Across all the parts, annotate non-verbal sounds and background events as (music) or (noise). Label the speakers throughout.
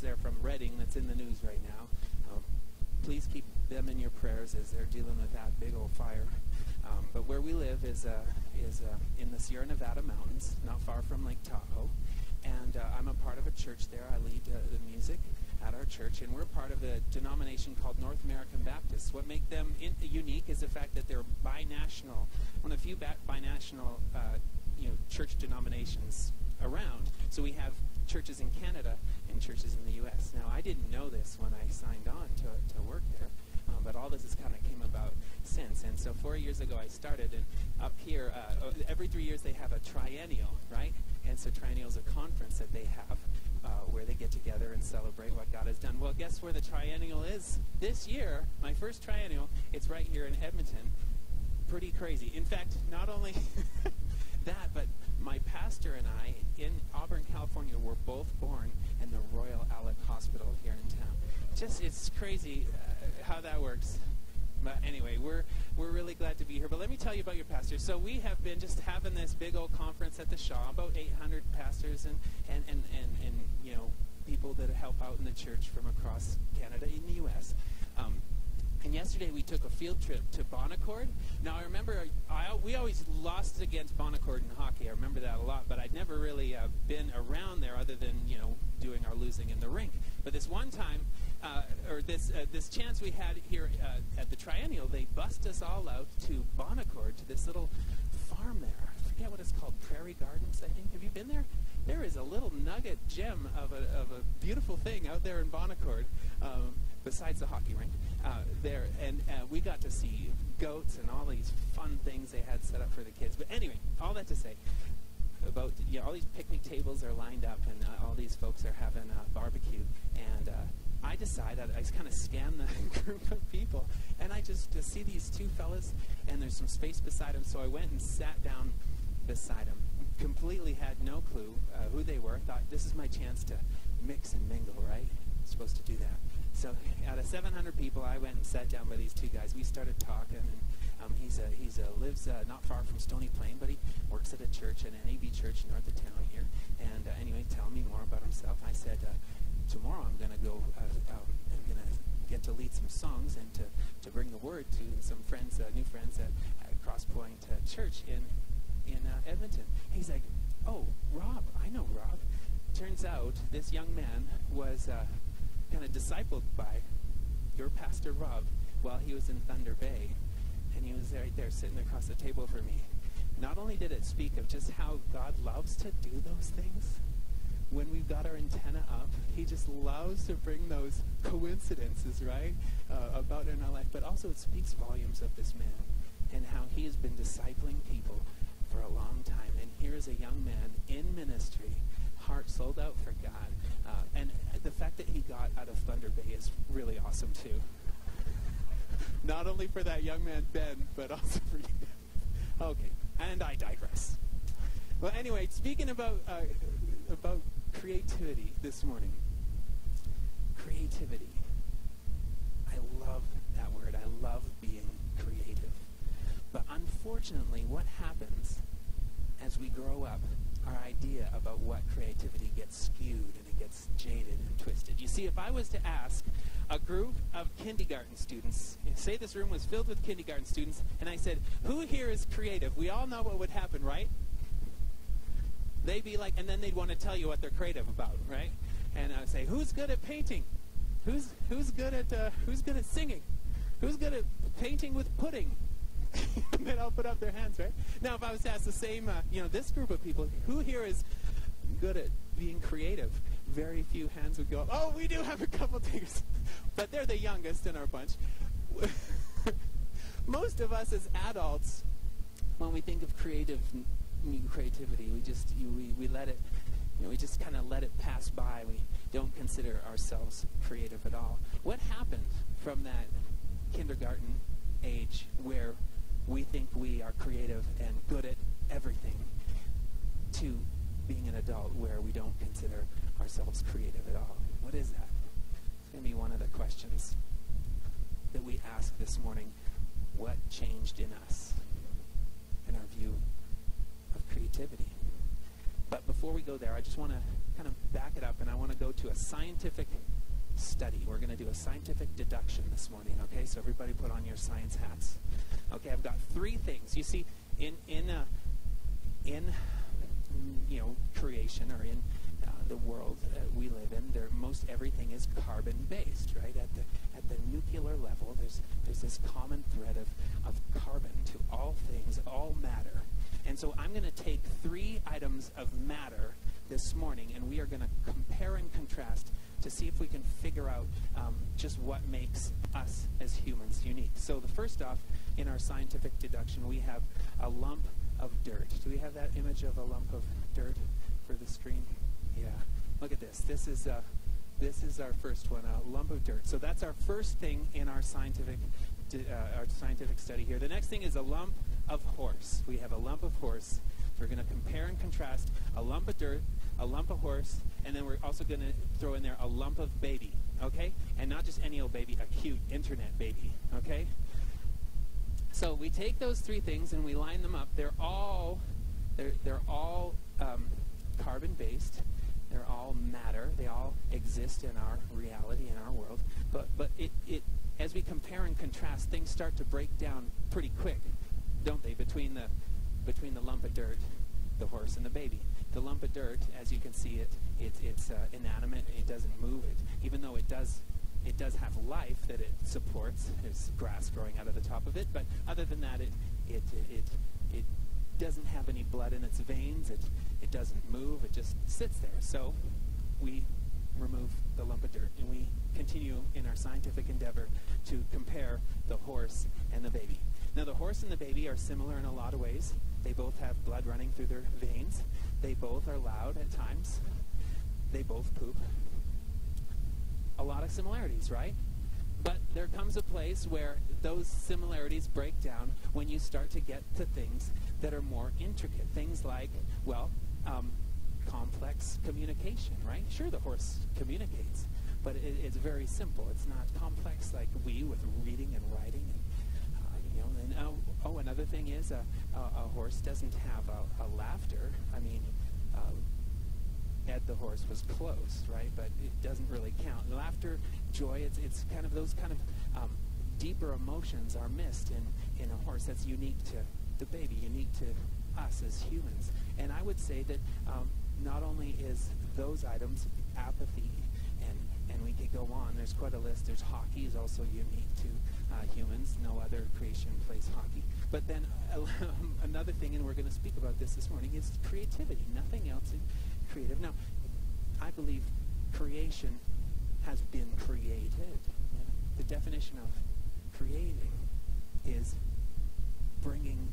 Speaker 1: There from Redding. That's in the news right now. Um, please keep them in your prayers as they're dealing with that big old fire. Um, but where we live is uh, is uh, in the Sierra Nevada mountains, not far from Lake Tahoe, and uh, I'm a part of a church there. I lead uh, the music at our church, and we're part of a denomination called North American Baptists. What makes them in, unique is the fact that they're binational, one of the few ba- binational, uh, you know, church denominations around. So we have churches in Canada and churches in the U.S. Now, I didn't know this when I signed on to, to work there, uh, but all this has kind of came about since. And so four years ago, I started, and up here, uh, every three years they have a triennial, right? And so triennial is a conference that they have uh, where they get together and celebrate what God has done. Well, guess where the triennial is this year? My first triennial. It's right here in Edmonton. Pretty crazy. In fact, not only (laughs) that, but my pastor and I in Auburn, California, were both born in the Royal Alex Hospital here in town. Just it's crazy uh, how that works. But anyway, we're we're really glad to be here. But let me tell you about your pastor. So we have been just having this big old conference at the Shaw, about 800 pastors and and and and, and you know people that help out in the church from across Canada in the U.S. Um, and yesterday we took a field trip to Bon Accord. Now I remember I, we always lost against Bon Accord in hockey. I remember that a lot, but I'd never really uh, been around there other than you know doing our losing in the rink. But this one time, uh, or this uh, this chance we had here uh, at the Triennial, they bust us all out to Bon Accord to this little farm there. I forget what it's called, Prairie Gardens, I think. Have you been there? There is a little nugget gem of a, of a beautiful thing out there in Bon Accord, um, besides the hockey rink uh, there, and uh, we got to see goats and all these fun things they had set up for the kids. But anyway, all that to say about you know, all these picnic tables are lined up, and uh, all these folks are having a barbecue, and uh, I decided I just kind of scanned the (laughs) group of people, and I just to see these two fellas, and there's some space beside them, so I went and sat down beside them. Completely had no clue uh, who they were. Thought this is my chance to mix and mingle, right? I'm supposed to do that. So out of 700 people, I went and sat down by these two guys. We started talking, and um, he's a, he's a, lives uh, not far from Stony Plain, but he works at a church, an NAB church north of town here. And uh, anyway, telling me more about himself. I said, uh, tomorrow I'm going to go, I'm going to get to lead some songs and to, to bring the word to some friends, uh, new friends at, at Crosspoint uh, Church in, in Edmonton. He's like, oh, Rob, I know Rob. Turns out this young man was kind of discipled by your pastor Rob while he was in Thunder Bay. And he was right there sitting across the table for me. Not only did it speak of just how God loves to do those things, when we've got our antenna up, he just loves to bring those coincidences, right, uh, about in our life. But also it speaks volumes of this man and how he has been discipling people for a long time. And here is a young man in ministry, heart sold out for God. Uh, and the fact that he got out of Thunder Bay is really awesome, too. Not only for that young man, Ben, but also for you. Okay, and I digress. Well, anyway, speaking about, uh, about creativity this morning. Creativity. I love that word. I love. But unfortunately, what happens as we grow up our idea about what creativity gets skewed and it gets jaded and twisted. You see, if I was to ask a group of kindergarten students, say this room was filled with kindergarten students, and I said, Who here is creative? We all know what would happen, right? They'd be like, and then they'd want to tell you what they're creative about, right? And I'd say, Who's good at painting? Who's, who's, good, at, uh, who's good at singing? Who's good at painting with pudding? Then I'll put up their hands, right? Now, if I was to ask the same, uh, you know, this group of people, who here is good at being creative? Very few hands would go up. Oh, we do have a couple (laughs) takers. but they're the youngest in our bunch. (laughs) Most of us as adults, when we think of creative creativity, we just you, we, we let it, you know, we just kind of let it pass by. We don't consider ourselves creative at all. What happened from that kindergarten age where we think we are creative and good at everything to being an adult where we don't consider ourselves creative at all. What is that? It's going to be one of the questions that we ask this morning. What changed in us in our view of creativity? But before we go there, I just want to kind of back it up and I want to go to a scientific study. We're going to do a scientific deduction this morning, okay? So everybody put on your science hats. Okay, I've got three things. You see, in in uh, in you know creation or in uh, the world that we live in, there most everything is carbon based, right? At the at the nuclear level, there's there's this common thread of of carbon to all things, all matter. And so I'm going to take three items of matter this morning, and we are going to compare and contrast to see if we can figure out um, just what makes us as humans unique. So the first off, in our scientific deduction, we have a lump of dirt. Do we have that image of a lump of dirt for the screen? Yeah. Look at this. This is uh, this is our first one, a lump of dirt. So that's our first thing in our scientific uh, our scientific study here. The next thing is a lump of horse. We have a lump of horse. We're going to compare and contrast a lump of dirt, a lump of horse, and then we're also going to throw in there a lump of baby, okay? And not just any old baby, a cute internet baby, okay? So we take those three things and we line them up. They're all they're, they're all um, carbon based. They're all matter. They all exist in our reality in our world. But but it, it as we compare and contrast, things start to break down pretty quick, don't they? Between the between the lump of dirt, the horse, and the baby. The lump of dirt, as you can see it, it it's uh, inanimate. It doesn't move. It even though it does it does have life that it supports. There's grass growing out of the top of it, but other than that, it it it it, doesn't have any blood in its veins. It it doesn't move. It just sits there. So we remove the lump of dirt and we continue in our scientific endeavor to compare the horse and the baby. Now, the horse and the baby are similar in a lot of ways. They both have blood running through their veins. They both are loud at times. They both poop a lot of similarities, right? But there comes a place where those similarities break down when you start to get to things that are more intricate. Things like, well, um, complex communication, right? Sure, the horse communicates, but it, it's very simple. It's not complex like we with reading and writing. And, uh, you know, and oh, oh, another thing is a, a, a horse doesn't have a, a laughter. I mean, uh, Ed the horse was close, right? But it doesn't really count. Laughter, joy, it's, it's kind of those kind of um, deeper emotions are missed in, in a horse. That's unique to the baby, unique to us as humans. And I would say that um, not only is those items apathy, and, and we could go on. There's quite a list. There's hockey is also unique to uh, humans. No other creation plays hockey. But then uh, (laughs) another thing, and we're going to speak about this this morning, is creativity. Nothing else is creative. Now, I believe creation has been created. The definition of creating is bringing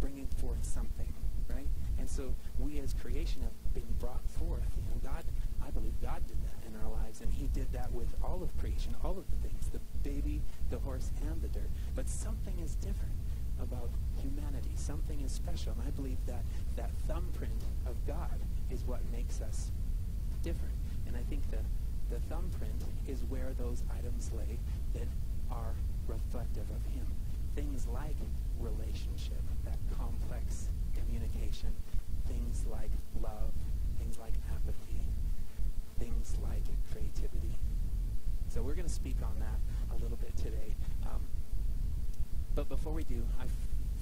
Speaker 1: bringing forth something, right? And so we as creation have been brought forth. You know, God, I believe God did that our lives, and He did that with all of creation, all of the things, the baby, the horse, and the dirt. But something is different about humanity. Something is special, and I believe that that thumbprint of God is what makes us different. And I think the, the thumbprint is where those items lay that are reflective of him. Things like relationship, that complex communication, things like love things like creativity. So we're going to speak on that a little bit today. Um, but before we do, I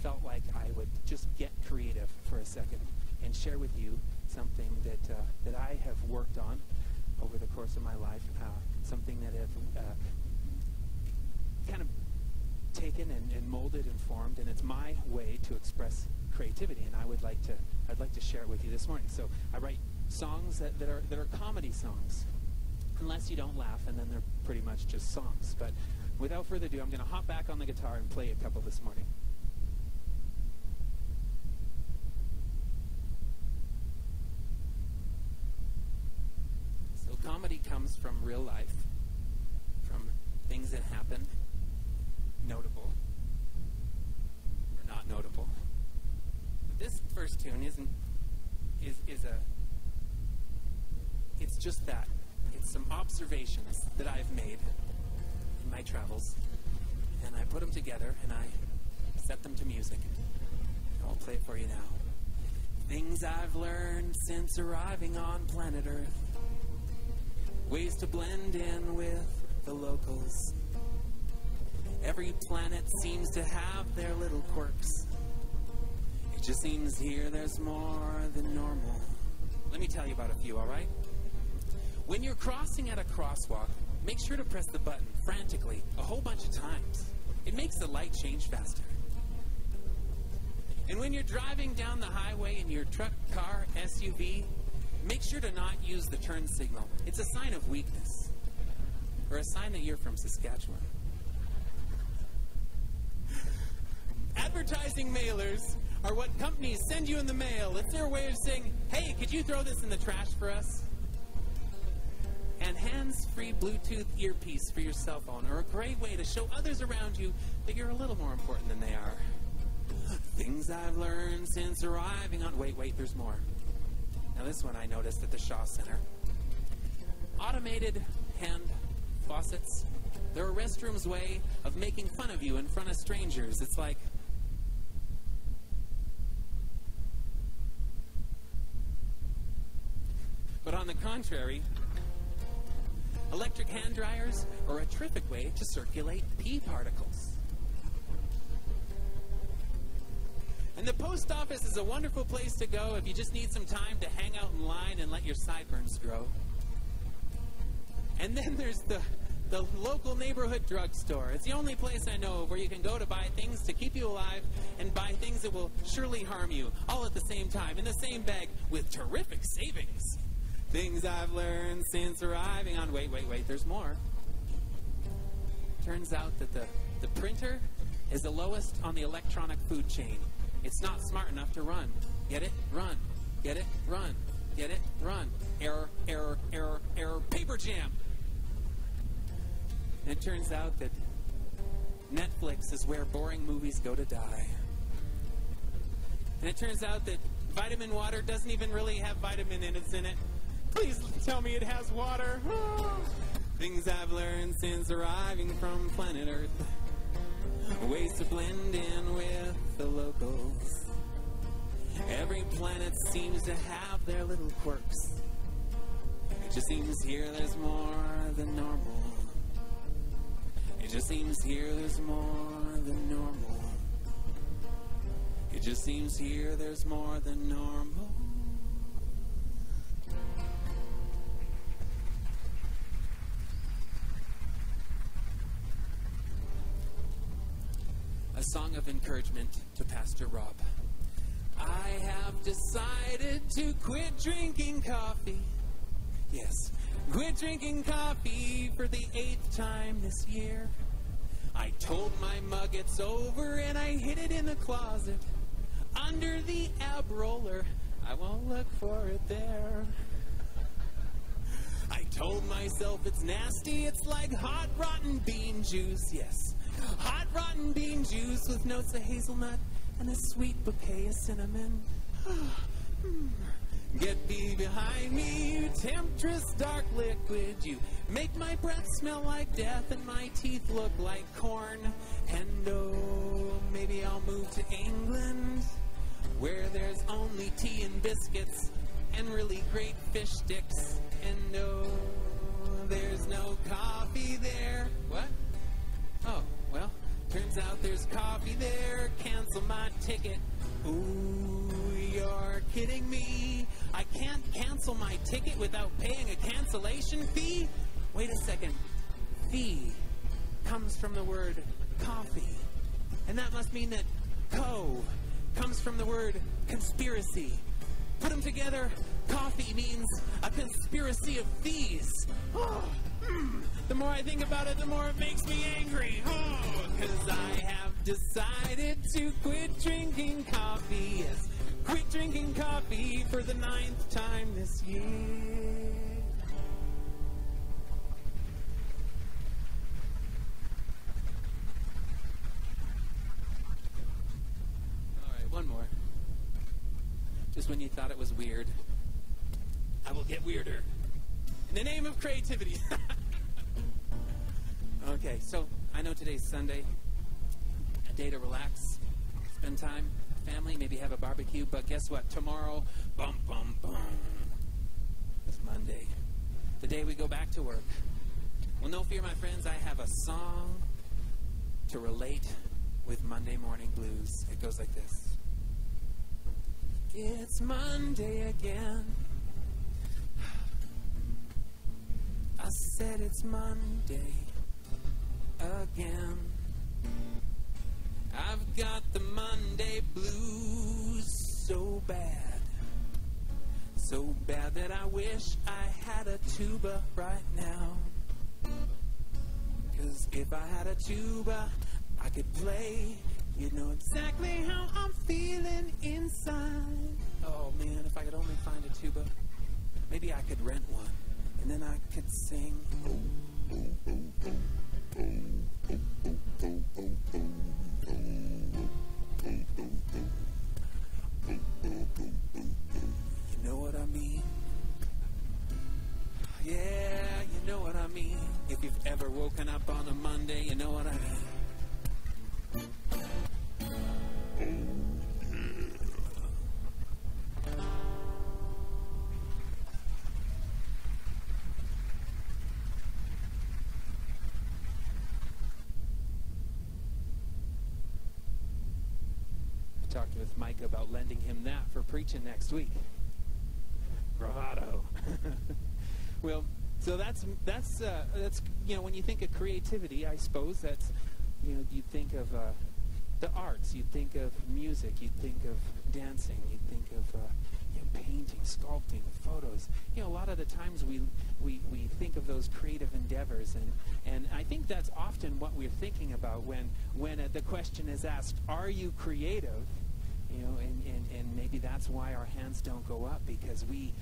Speaker 1: felt like I would just get creative for a second and share with you something that, uh, that I have worked on over the course of my life, uh, something that I've uh, kind of taken and, and, molded and formed, and it's my way to express creativity, and I would like to, I'd like to share it with you this morning. So I write songs that, that are that are comedy songs, unless you don't laugh, and then they're pretty much just songs. But without further ado, I'm going to hop back on the guitar and play a couple this morning. So comedy comes from real life, from things that happen, notable or not notable. But this first tune isn't is is a it's just that. It's some observations that I've made in my travels, and I put them together and I set them to music. I'll play it for you now. Things I've learned since arriving on planet Earth. Ways to blend in with the locals. Every planet seems to have their little quirks. It just seems here there's more than normal. Let me tell you about a few, all right? When you're crossing at a crosswalk, make sure to press the button frantically a whole bunch of times. It makes the light change faster. And when you're driving down the highway in your truck, car, SUV, make sure to not use the turn signal. It's a sign of weakness, or a sign that you're from Saskatchewan. (laughs) Advertising mailers are what companies send you in the mail. It's their way of saying, hey, could you throw this in the trash for us? And hands free Bluetooth earpiece for your cell phone are a great way to show others around you that you're a little more important than they are. (gasps) Things I've learned since arriving on. Wait, wait, there's more. Now, this one I noticed at the Shaw Center. Automated hand faucets. They're a restroom's way of making fun of you in front of strangers. It's like, But on the contrary, electric hand dryers are a terrific way to circulate pee particles. And the post office is a wonderful place to go if you just need some time to hang out in line and let your sideburns grow. And then there's the, the local neighborhood drugstore. It's the only place I know of where you can go to buy things to keep you alive and buy things that will surely harm you, all at the same time, in the same bag, with terrific savings. Things I've learned since arriving on. Wait, wait, wait, there's more. Turns out that the, the printer is the lowest on the electronic food chain. It's not smart enough to run. Get it? Run. Get it? Run. Get it? Run. Error, error, error, error. Paper jam. And it turns out that Netflix is where boring movies go to die. And it turns out that vitamin water doesn't even really have vitamin in it in it. Please tell me it has water. (sighs) Things I've learned since arriving from planet Earth. Ways to blend in with the locals. Every planet seems to have their little quirks. It just seems here there's more than normal. It just seems here there's more than normal. It just seems here there's more than normal. Encouragement to Pastor Rob. I have decided to quit drinking coffee. Yes, quit drinking coffee for the eighth time this year. I told my mug it's over and I hid it in the closet under the ab roller. I won't look for it there. I told myself it's nasty, it's like hot rotten bean juice, yes. Hot rotten bean juice with notes of hazelnut and a sweet bouquet of cinnamon. (sighs) Hmm. Get thee behind me, you temptress dark liquid. You make my breath smell like death and my teeth look like corn. And oh, maybe I'll move to England where there's only tea and biscuits and really great fish sticks. And oh, there's no coffee there. What? Oh, well, turns out there's coffee there. Cancel my ticket. Ooh, you're kidding me. I can't cancel my ticket without paying a cancellation fee? Wait a second. Fee comes from the word coffee. And that must mean that co comes from the word conspiracy. Put them together, coffee means a conspiracy of thieves. Oh, (sighs) mm, the more I think about it, the more it makes me angry. Oh, because I have decided to quit drinking coffee. Yes, quit drinking coffee for the ninth time this year. All right, one more. Just when you thought it was weird, I will get weirder. In the name of creativity. (laughs) okay, so I know today's Sunday, a day to relax, spend time, family, maybe have a barbecue, but guess what? Tomorrow, bum, bum, bum. It's Monday, the day we go back to work. Well, no fear, my friends, I have a song to relate with Monday morning blues. It goes like this. It's Monday again. I said it's Monday again. I've got the Monday blues so bad. So bad that I wish I had a tuba right now. Cause if I had a tuba, I could play. You'd know exactly how I'm feeling inside. Oh man, if I could only find a tuba, maybe I could rent one and then I could sing. You know what I mean? Yeah, you know what I mean. If you've ever woken up on a Monday, you know what I mean. About lending him that for preaching next week. Bravado. (laughs) well, so that's that's uh, that's you know when you think of creativity, I suppose that's you know you think of uh, the arts, you think of music, you think of dancing, you think of uh, you know, painting, sculpting, photos. You know, a lot of the times we we, we think of those creative endeavors, and and I think that's often what we're thinking about when when uh, the question is asked, "Are you creative?" You know, and, and, and maybe that's why our hands don't go up because we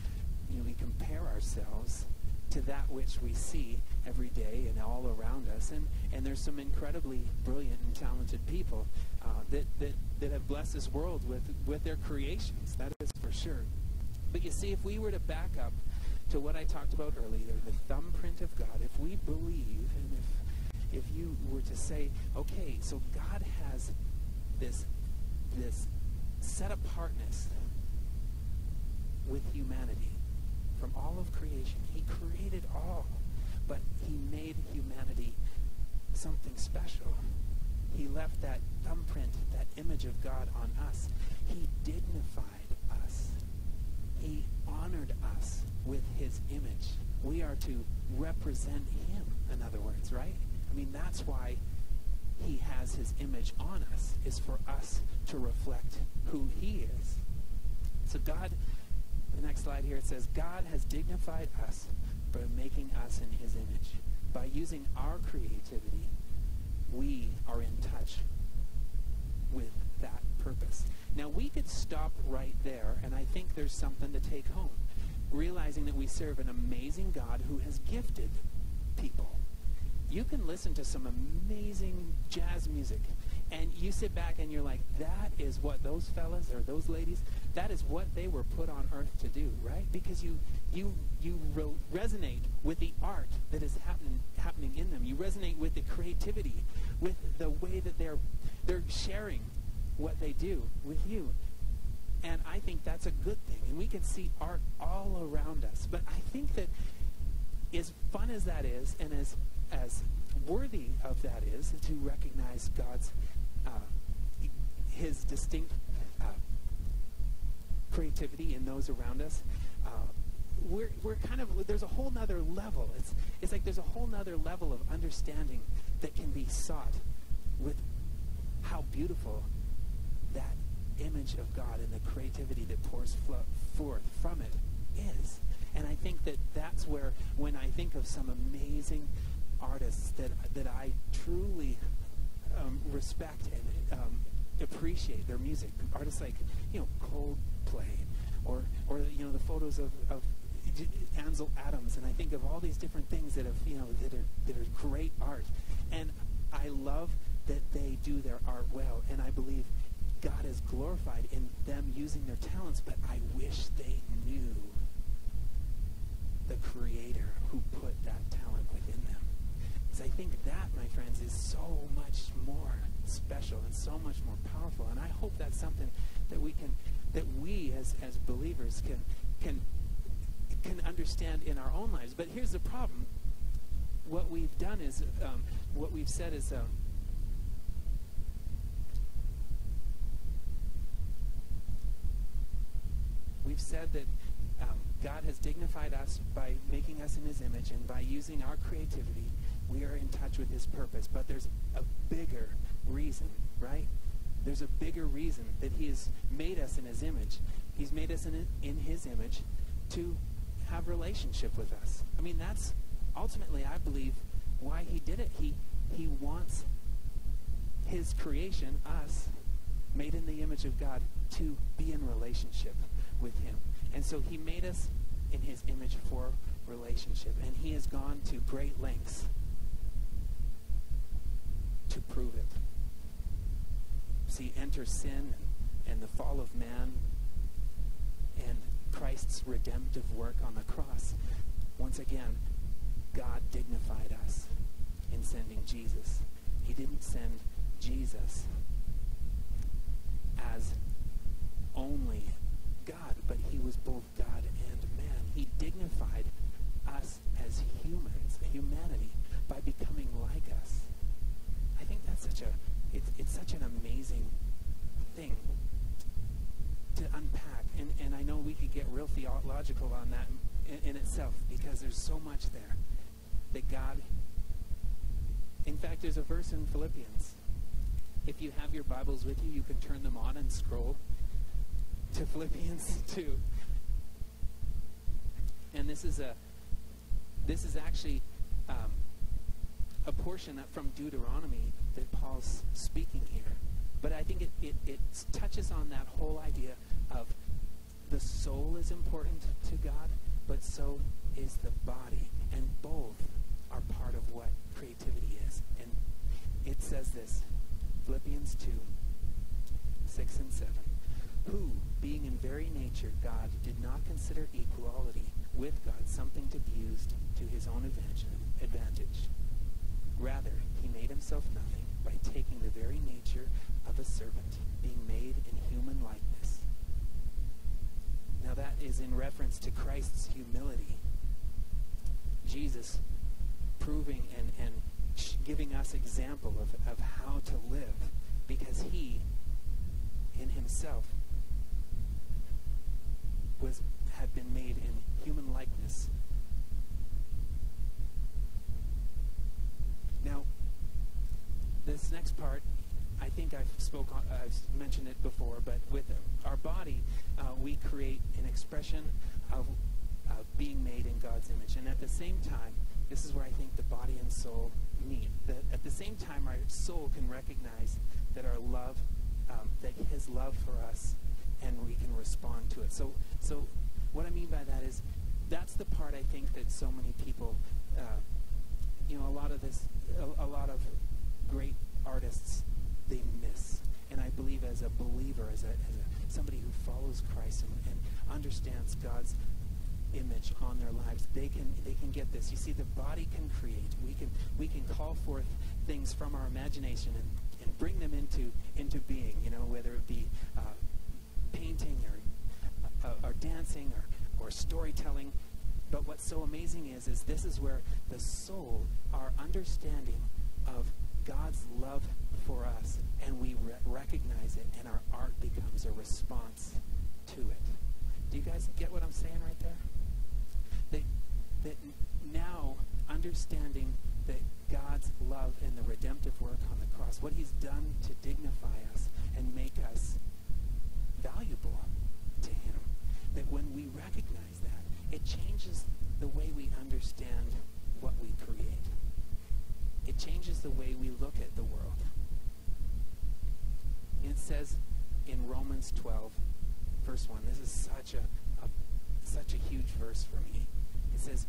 Speaker 1: you know, we compare ourselves to that which we see every day and all around us. And, and there's some incredibly brilliant and talented people uh, that, that, that have blessed this world with, with their creations. That is for sure. But you see, if we were to back up to what I talked about earlier, the thumbprint of God, if we believe and if, if you were to say, okay, so God has this, this set apartness with humanity from all of creation. He created all, but he made humanity something special. He left that thumbprint, that image of God on us. He dignified us. He honored us with his image. We are to represent him, in other words, right? I mean, that's why he has his image on us, is for us to reflect who he is. So God the next slide here, it says, God has dignified us by making us in his image. By using our creativity, we are in touch with that purpose. Now, we could stop right there, and I think there's something to take home. Realizing that we serve an amazing God who has gifted people. You can listen to some amazing jazz music, and you sit back and you're like, that is what those fellas or those ladies, that is what they were put on earth to do, right? Because you you you re- resonate with the art that is happening happening in them. You resonate with the creativity, with the way that they're they're sharing what they do with you. And I think that's a good thing. And we can see art all around us. But I think that as fun as that is, and as as worthy of that is, to recognize God's uh, His distinct uh, creativity in those around us. Uh, we're, we're kind of there's a whole nother level. It's it's like there's a whole nother level of understanding that can be sought with how beautiful that image of God and the creativity that pours forth from it is. And I think that that's where, when I think of some amazing artists that that I truly um, respect and um, appreciate their music, artists like you know Coldplay, or or you know the photos of, of Ansel Adams, and I think of all these different things that have you know that are that are great art, and I love that they do their art well, and I believe God is glorified in them using their talents, but I wish they knew the Creator who put that talent. Because I think that, my friends, is so much more special and so much more powerful, and I hope that's something that we can, that we as as believers can can can understand in our own lives. But here's the problem. What we've done is, um, what we've said is, um, we've said that um, God has dignified us by making us in his image, and by using our creativity, we are in touch with his purpose. But there's a bigger reason, right? There's a bigger reason that he has made us in his image. He's made us in, in his image to have relationship with us. I mean, that's ultimately, I believe, why he did it. He, he wants his creation, us, made in the image of God, to be in relationship with him. And so he made us in his image for relationship. And he has gone to great lengths to prove it. See, enter sin and the fall of man and Christ's redemptive work on the cross. Once again, God dignified us in sending Jesus. He didn't send Jesus as only God, but he was both God and man. He dignified us as humans, humanity, by becoming like us. That's such a it's, it's such an amazing thing to unpack. And, and I know we could get real theological on that in, in itself because there's so much there that God. In fact, there's a verse in Philippians. If you have your Bibles with you, you can turn them on and scroll to Philippians (laughs) 2. And this is a this is actually a portion from Deuteronomy that Paul's speaking here. But I think it, it, it touches on that whole idea of the soul is important to God, but so is the body. And both are part of what creativity is. And it says this Philippians 2 6 and 7. Who, being in very nature God, did not consider equality with God something to be used to his own advantage. Rather, he made himself nothing by taking the very nature of a servant, being made in human likeness. Now, that is in reference to Christ's humility. Jesus proving and, and giving us example of, of how to live because he, in himself, was had been made in human likeness. Now, this next part, I think I've spoke on, I've mentioned it before, but with our body, uh, we create an expression of uh, being made in God's image, and at the same time, this is where I think the body and soul meet. That at the same time, our soul can recognize that our love, um, that His love for us, and we can respond to it. So, so what I mean by that is, that's the part I think that so many people, uh, you know, a lot of this, a, a lot of great artists, they miss. And I believe as a believer, as a, as a somebody who follows Christ and, and understands God's image on their lives, they can they can get this. You see, the body can create. We can we can call forth things from our imagination and, and bring them into into being. You know, whether it be uh, painting or uh, or dancing or or storytelling. But what's so amazing is, is this is where the soul, our understanding of God's love for us, and we re- recognize it, and our art becomes a response to it. Do you guys get what I'm saying right there? That, that now, understanding that God's love and the redemptive work on the cross, what he's done to dignify us and make us valuable to him, that when we recognize that, it changes the way we understand what we create. It changes the way we look at the world. And it says in Romans 12, verse 1, this is such a, a such a huge verse for me. It says,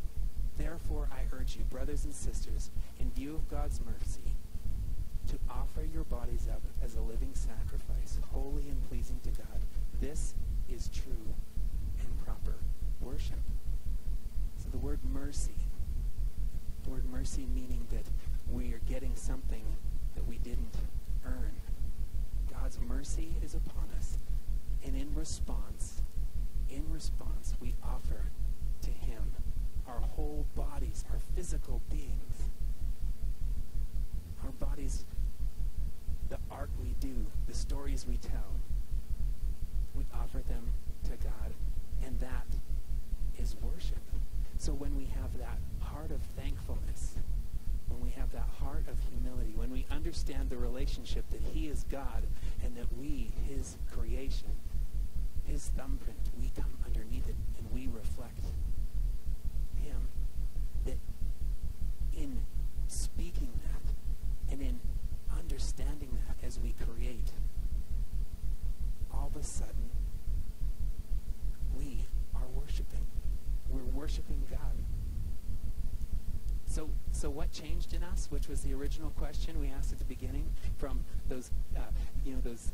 Speaker 1: Therefore I urge you, brothers and sisters, in view of God's mercy, to offer your bodies up as a living sacrifice, holy and pleasing to God. This is true and proper worship. So the word mercy, the word mercy meaning that we are getting something that we didn't earn. God's mercy is upon us. And in response, in response, we offer to him our whole bodies, our physical beings. Our bodies, the art we do, the stories we tell, we offer them to God. And that is worship. So when we have that heart of thankfulness, when we have that heart of humility, when we understand the relationship that He is God and that we, His creation, His thumbprint, we come underneath it and we reflect Him, that in speaking that and in understanding that as we create, all of a sudden, we are worshiping. We're worshiping God. So, so what changed in us? Which was the original question we asked at the beginning, from those, uh, you know, those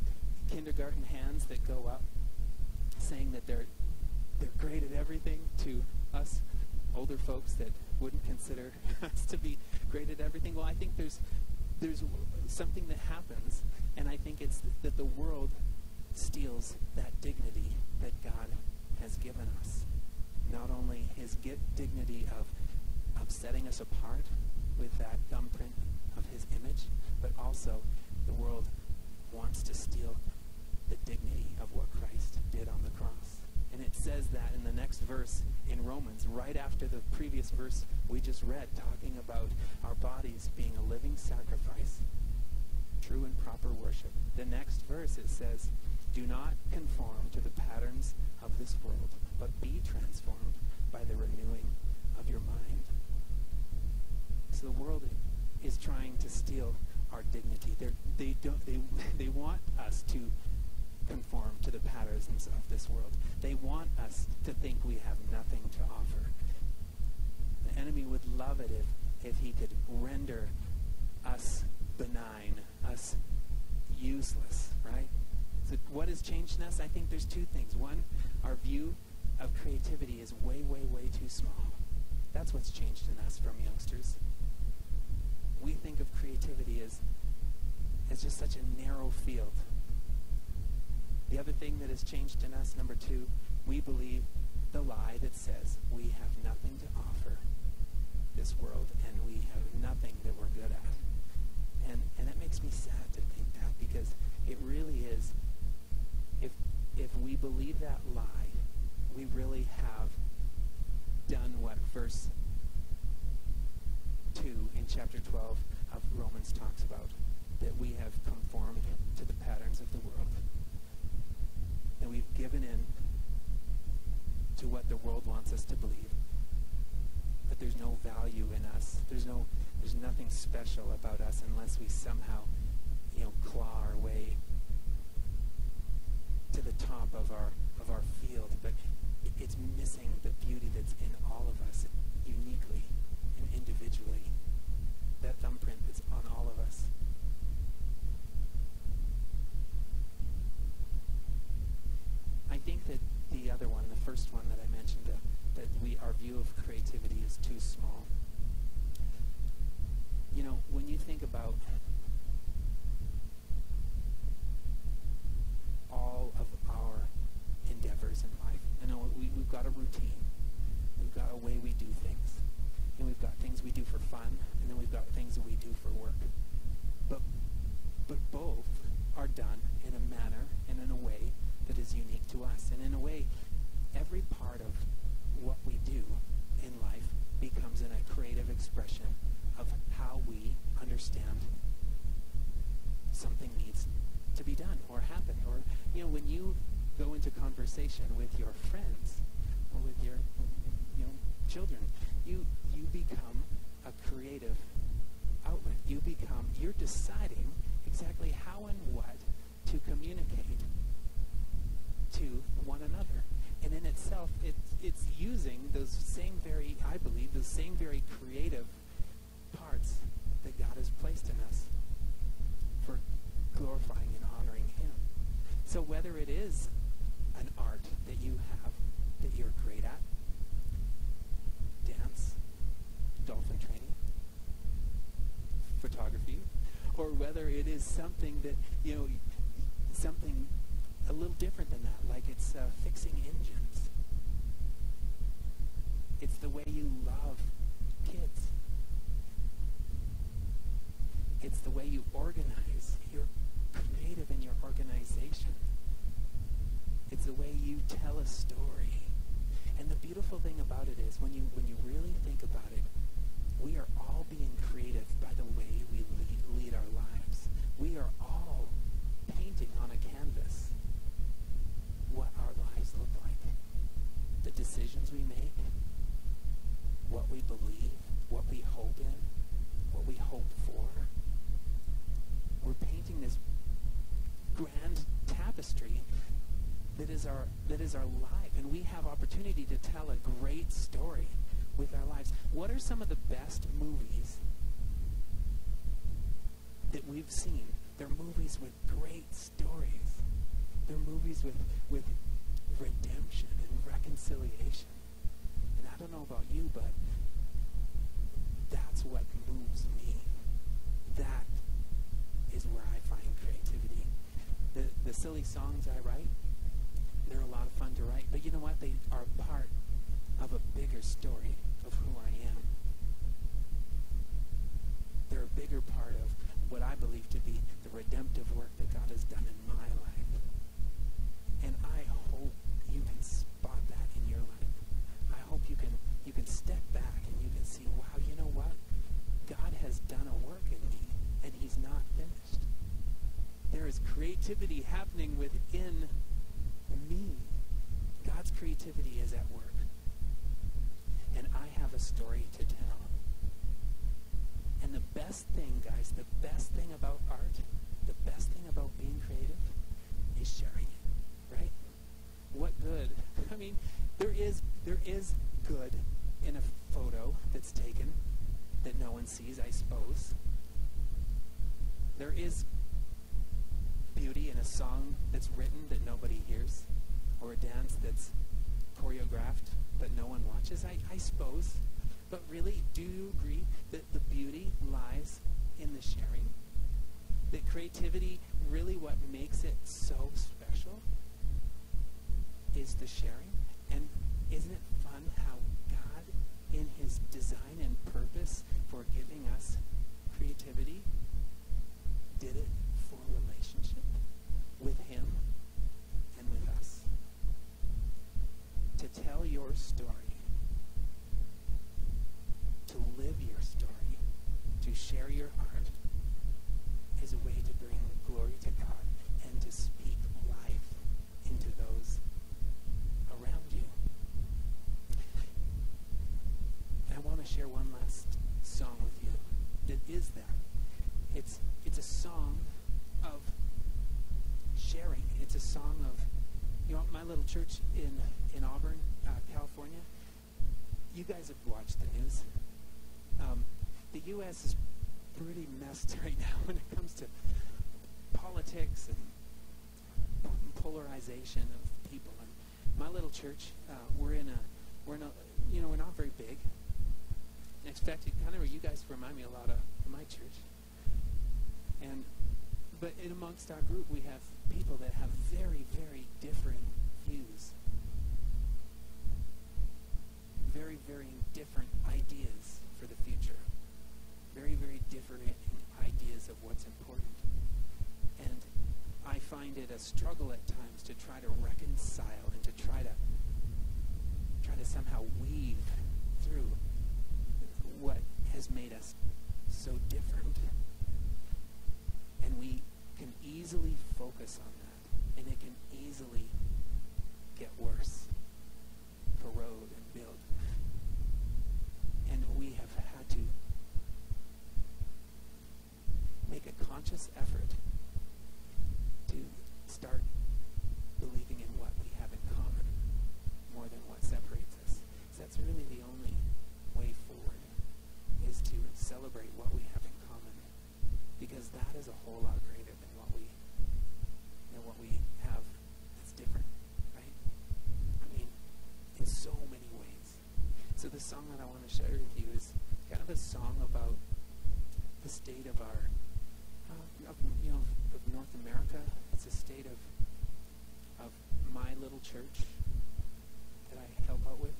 Speaker 1: kindergarten hands that go up, saying that they're they're great at everything, to us older folks that wouldn't consider (laughs) us to be great at everything. Well, I think there's there's something that happens, and I think it's that the world steals that dignity that God has given us. Not only his dignity of, of setting us apart with that thumbprint of his image, but also the world wants to steal the dignity of what Christ did on the cross. And it says that in the next verse in Romans, right after the previous verse we just read, talking about our bodies being a living sacrifice, true and proper worship. The next verse it says, Do not conform to the patterns of this world, but be transformed by the renewing of your mind. So the world is trying to steal our dignity. They're, they don't. They (laughs) they want us to conform to the patterns of this world. They want us to think we have nothing to offer. The enemy would love it if if he could render us benign, us useless, right? So what has changed in us? I think there's two things. One, our view of creativity is way, way, way too small. That's what's changed in us from youngsters. We think of creativity as, as just such a narrow field. The other thing that has changed in us, number two, we believe the lie that says we have nothing to offer this world and we have nothing that we're good at. And, and that makes me sad to think that because it really is, if, if we believe that lie, we really have done what verse 2 in chapter 12 of Romans talks about that we have conformed to the patterns of the world. And we've given in to what the world wants us to believe. That there's no value in us. There's no there's nothing special about us unless we somehow, you know, claw our way to the top of our of our field. But it's missing the beauty that's in all of us uniquely individually. That thumbprint that's on all of us. I think that the other one, the first one that I mentioned, uh, that we our view of creativity is too small. You know, when you think about all of our endeavors in life, I know we, we've got a routine. We've got a way You know, when you go into conversation with your friends or with your you know children, you you become a creative outlet. You become you're deciding exactly how and what to communicate to one another. And in itself, it's, it's using those same very, I believe, those same very creative parts that God has placed in us for glorifying. So whether it is an art that you have that you're great at, dance, dolphin training, photography, or whether it is something that, you know, something a little different than that, like it's uh, fixing engines. It's the way you love kids. It's the way you organize. Organization. It's the way you tell a story. And the beautiful thing about it is when you when you really think about it, we are all being creative by the way we lead, lead our lives. We are all painting on a canvas what our lives look like. The decisions we make, what we believe, what we hope in, what we hope for. We're painting this grand tapestry that our that is our life and we have opportunity to tell a great story with our lives. What are some of the best movies that we've seen? They're movies with great stories. They're movies with, with redemption and reconciliation. And I don't know about you, but that's what moves me. That is where I find creativity. The, the silly songs I write, they're a lot of fun to write. But you know what? They are part of a bigger story of who I am. They're a bigger part of what I believe to be the redemptive work that God has done in my life. And I hope you can spot that in your life. I hope you can you can step back and you can see, wow, you know what? God has done a work in me and he's not finished. There is creativity happening within me. God's creativity is at work. And I have a story to tell. And the best thing, guys, the best thing about art, the best thing about being creative is sharing it, right? What good? (laughs) I mean, there is there is good in a photo that's taken that no one sees, I suppose. There is beauty in a song that's written that nobody hears, or a dance that's choreographed but no one watches, I, I suppose. But really, do you agree that the beauty lies in the sharing? That creativity, really what makes it so special, is the sharing? And isn't it fun how God, in his design and purpose for giving us creativity, did it for relationship with him and with us? To tell your story to live your story, to share your heart, is a way to bring glory to God and to speak life into those around you. I want to share one last song with you that is that. It's, it's a song of sharing. It's a song of, you know, my little church in, in Auburn, uh, California, you guys have watched the news. Um, the U.S. is pretty messed (laughs) right now when it comes to politics and polarization of people. And my little church, uh, we're in a, we're in a, you know, we're not very big. In fact, it kind of you guys remind me a lot of my church. And, but in amongst our group, we have people that have very, very different views. Very, very different ideas for the future. Very, very different ideas of what's important. And I find it a struggle at times to try to reconcile and to try to try to somehow weave through what has made us so different. And we can easily focus on that. And it can the get worse, corrode and build. And we have had to make a conscious effort to start song that I want to share with you is kind of a song about the state of our, uh, you know, of North America. It's a state of of my little church that I help out with.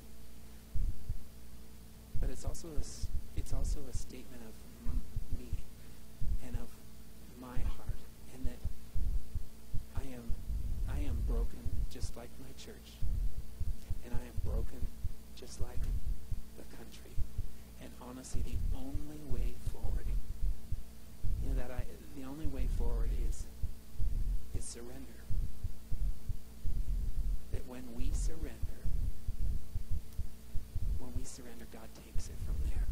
Speaker 1: But it's also a, it's also a statement of m- me and of my heart, and that I am I am broken just like my church, and I am broken just like the country. And honestly, the only way forward, you know, that I the only way forward is is surrender. That when we surrender, when we surrender, God takes it from there.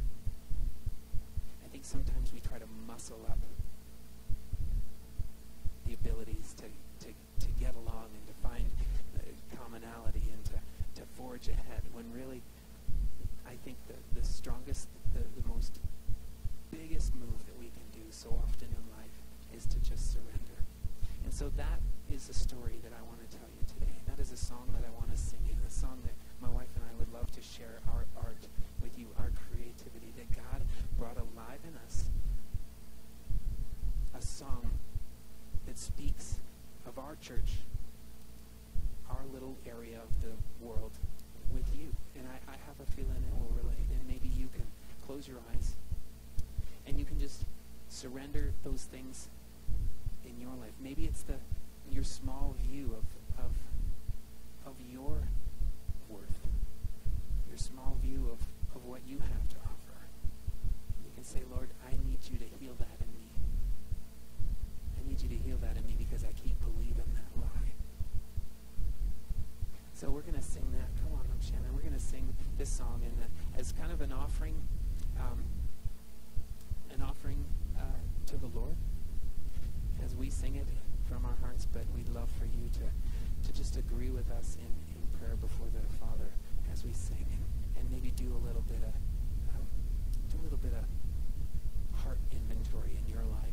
Speaker 1: I think sometimes we try to muscle up the abilities to, to, to get along and to find uh, commonality and to, to forge ahead when really I think the, the strongest, the, the most biggest move that we can do so often in life is to just surrender. And so that is the story that I want to tell you today. That is a song that I want to sing a song that my wife and I would love to share our art with you, our creativity that God brought alive in us. A song that speaks of our church, our little area of the world with you. And I, I have a feeling it will relate. And maybe you can close your eyes and you can just surrender those things in your life. Maybe it's the your small view of, of, of your worth, your small view of, of what you have to offer. You can say, Lord, I need you to heal that in me. I need you to heal that in me because I keep believing that lie. So we're going to sing that. Come on Shannon. We're going to sing this song and as kind of an offering, um, an offering uh, to the Lord as we sing it from our hearts. But we'd love for you to, to just agree with us in, in prayer before the Father as we sing and, maybe do a little bit of um, do a little bit of heart inventory in your life.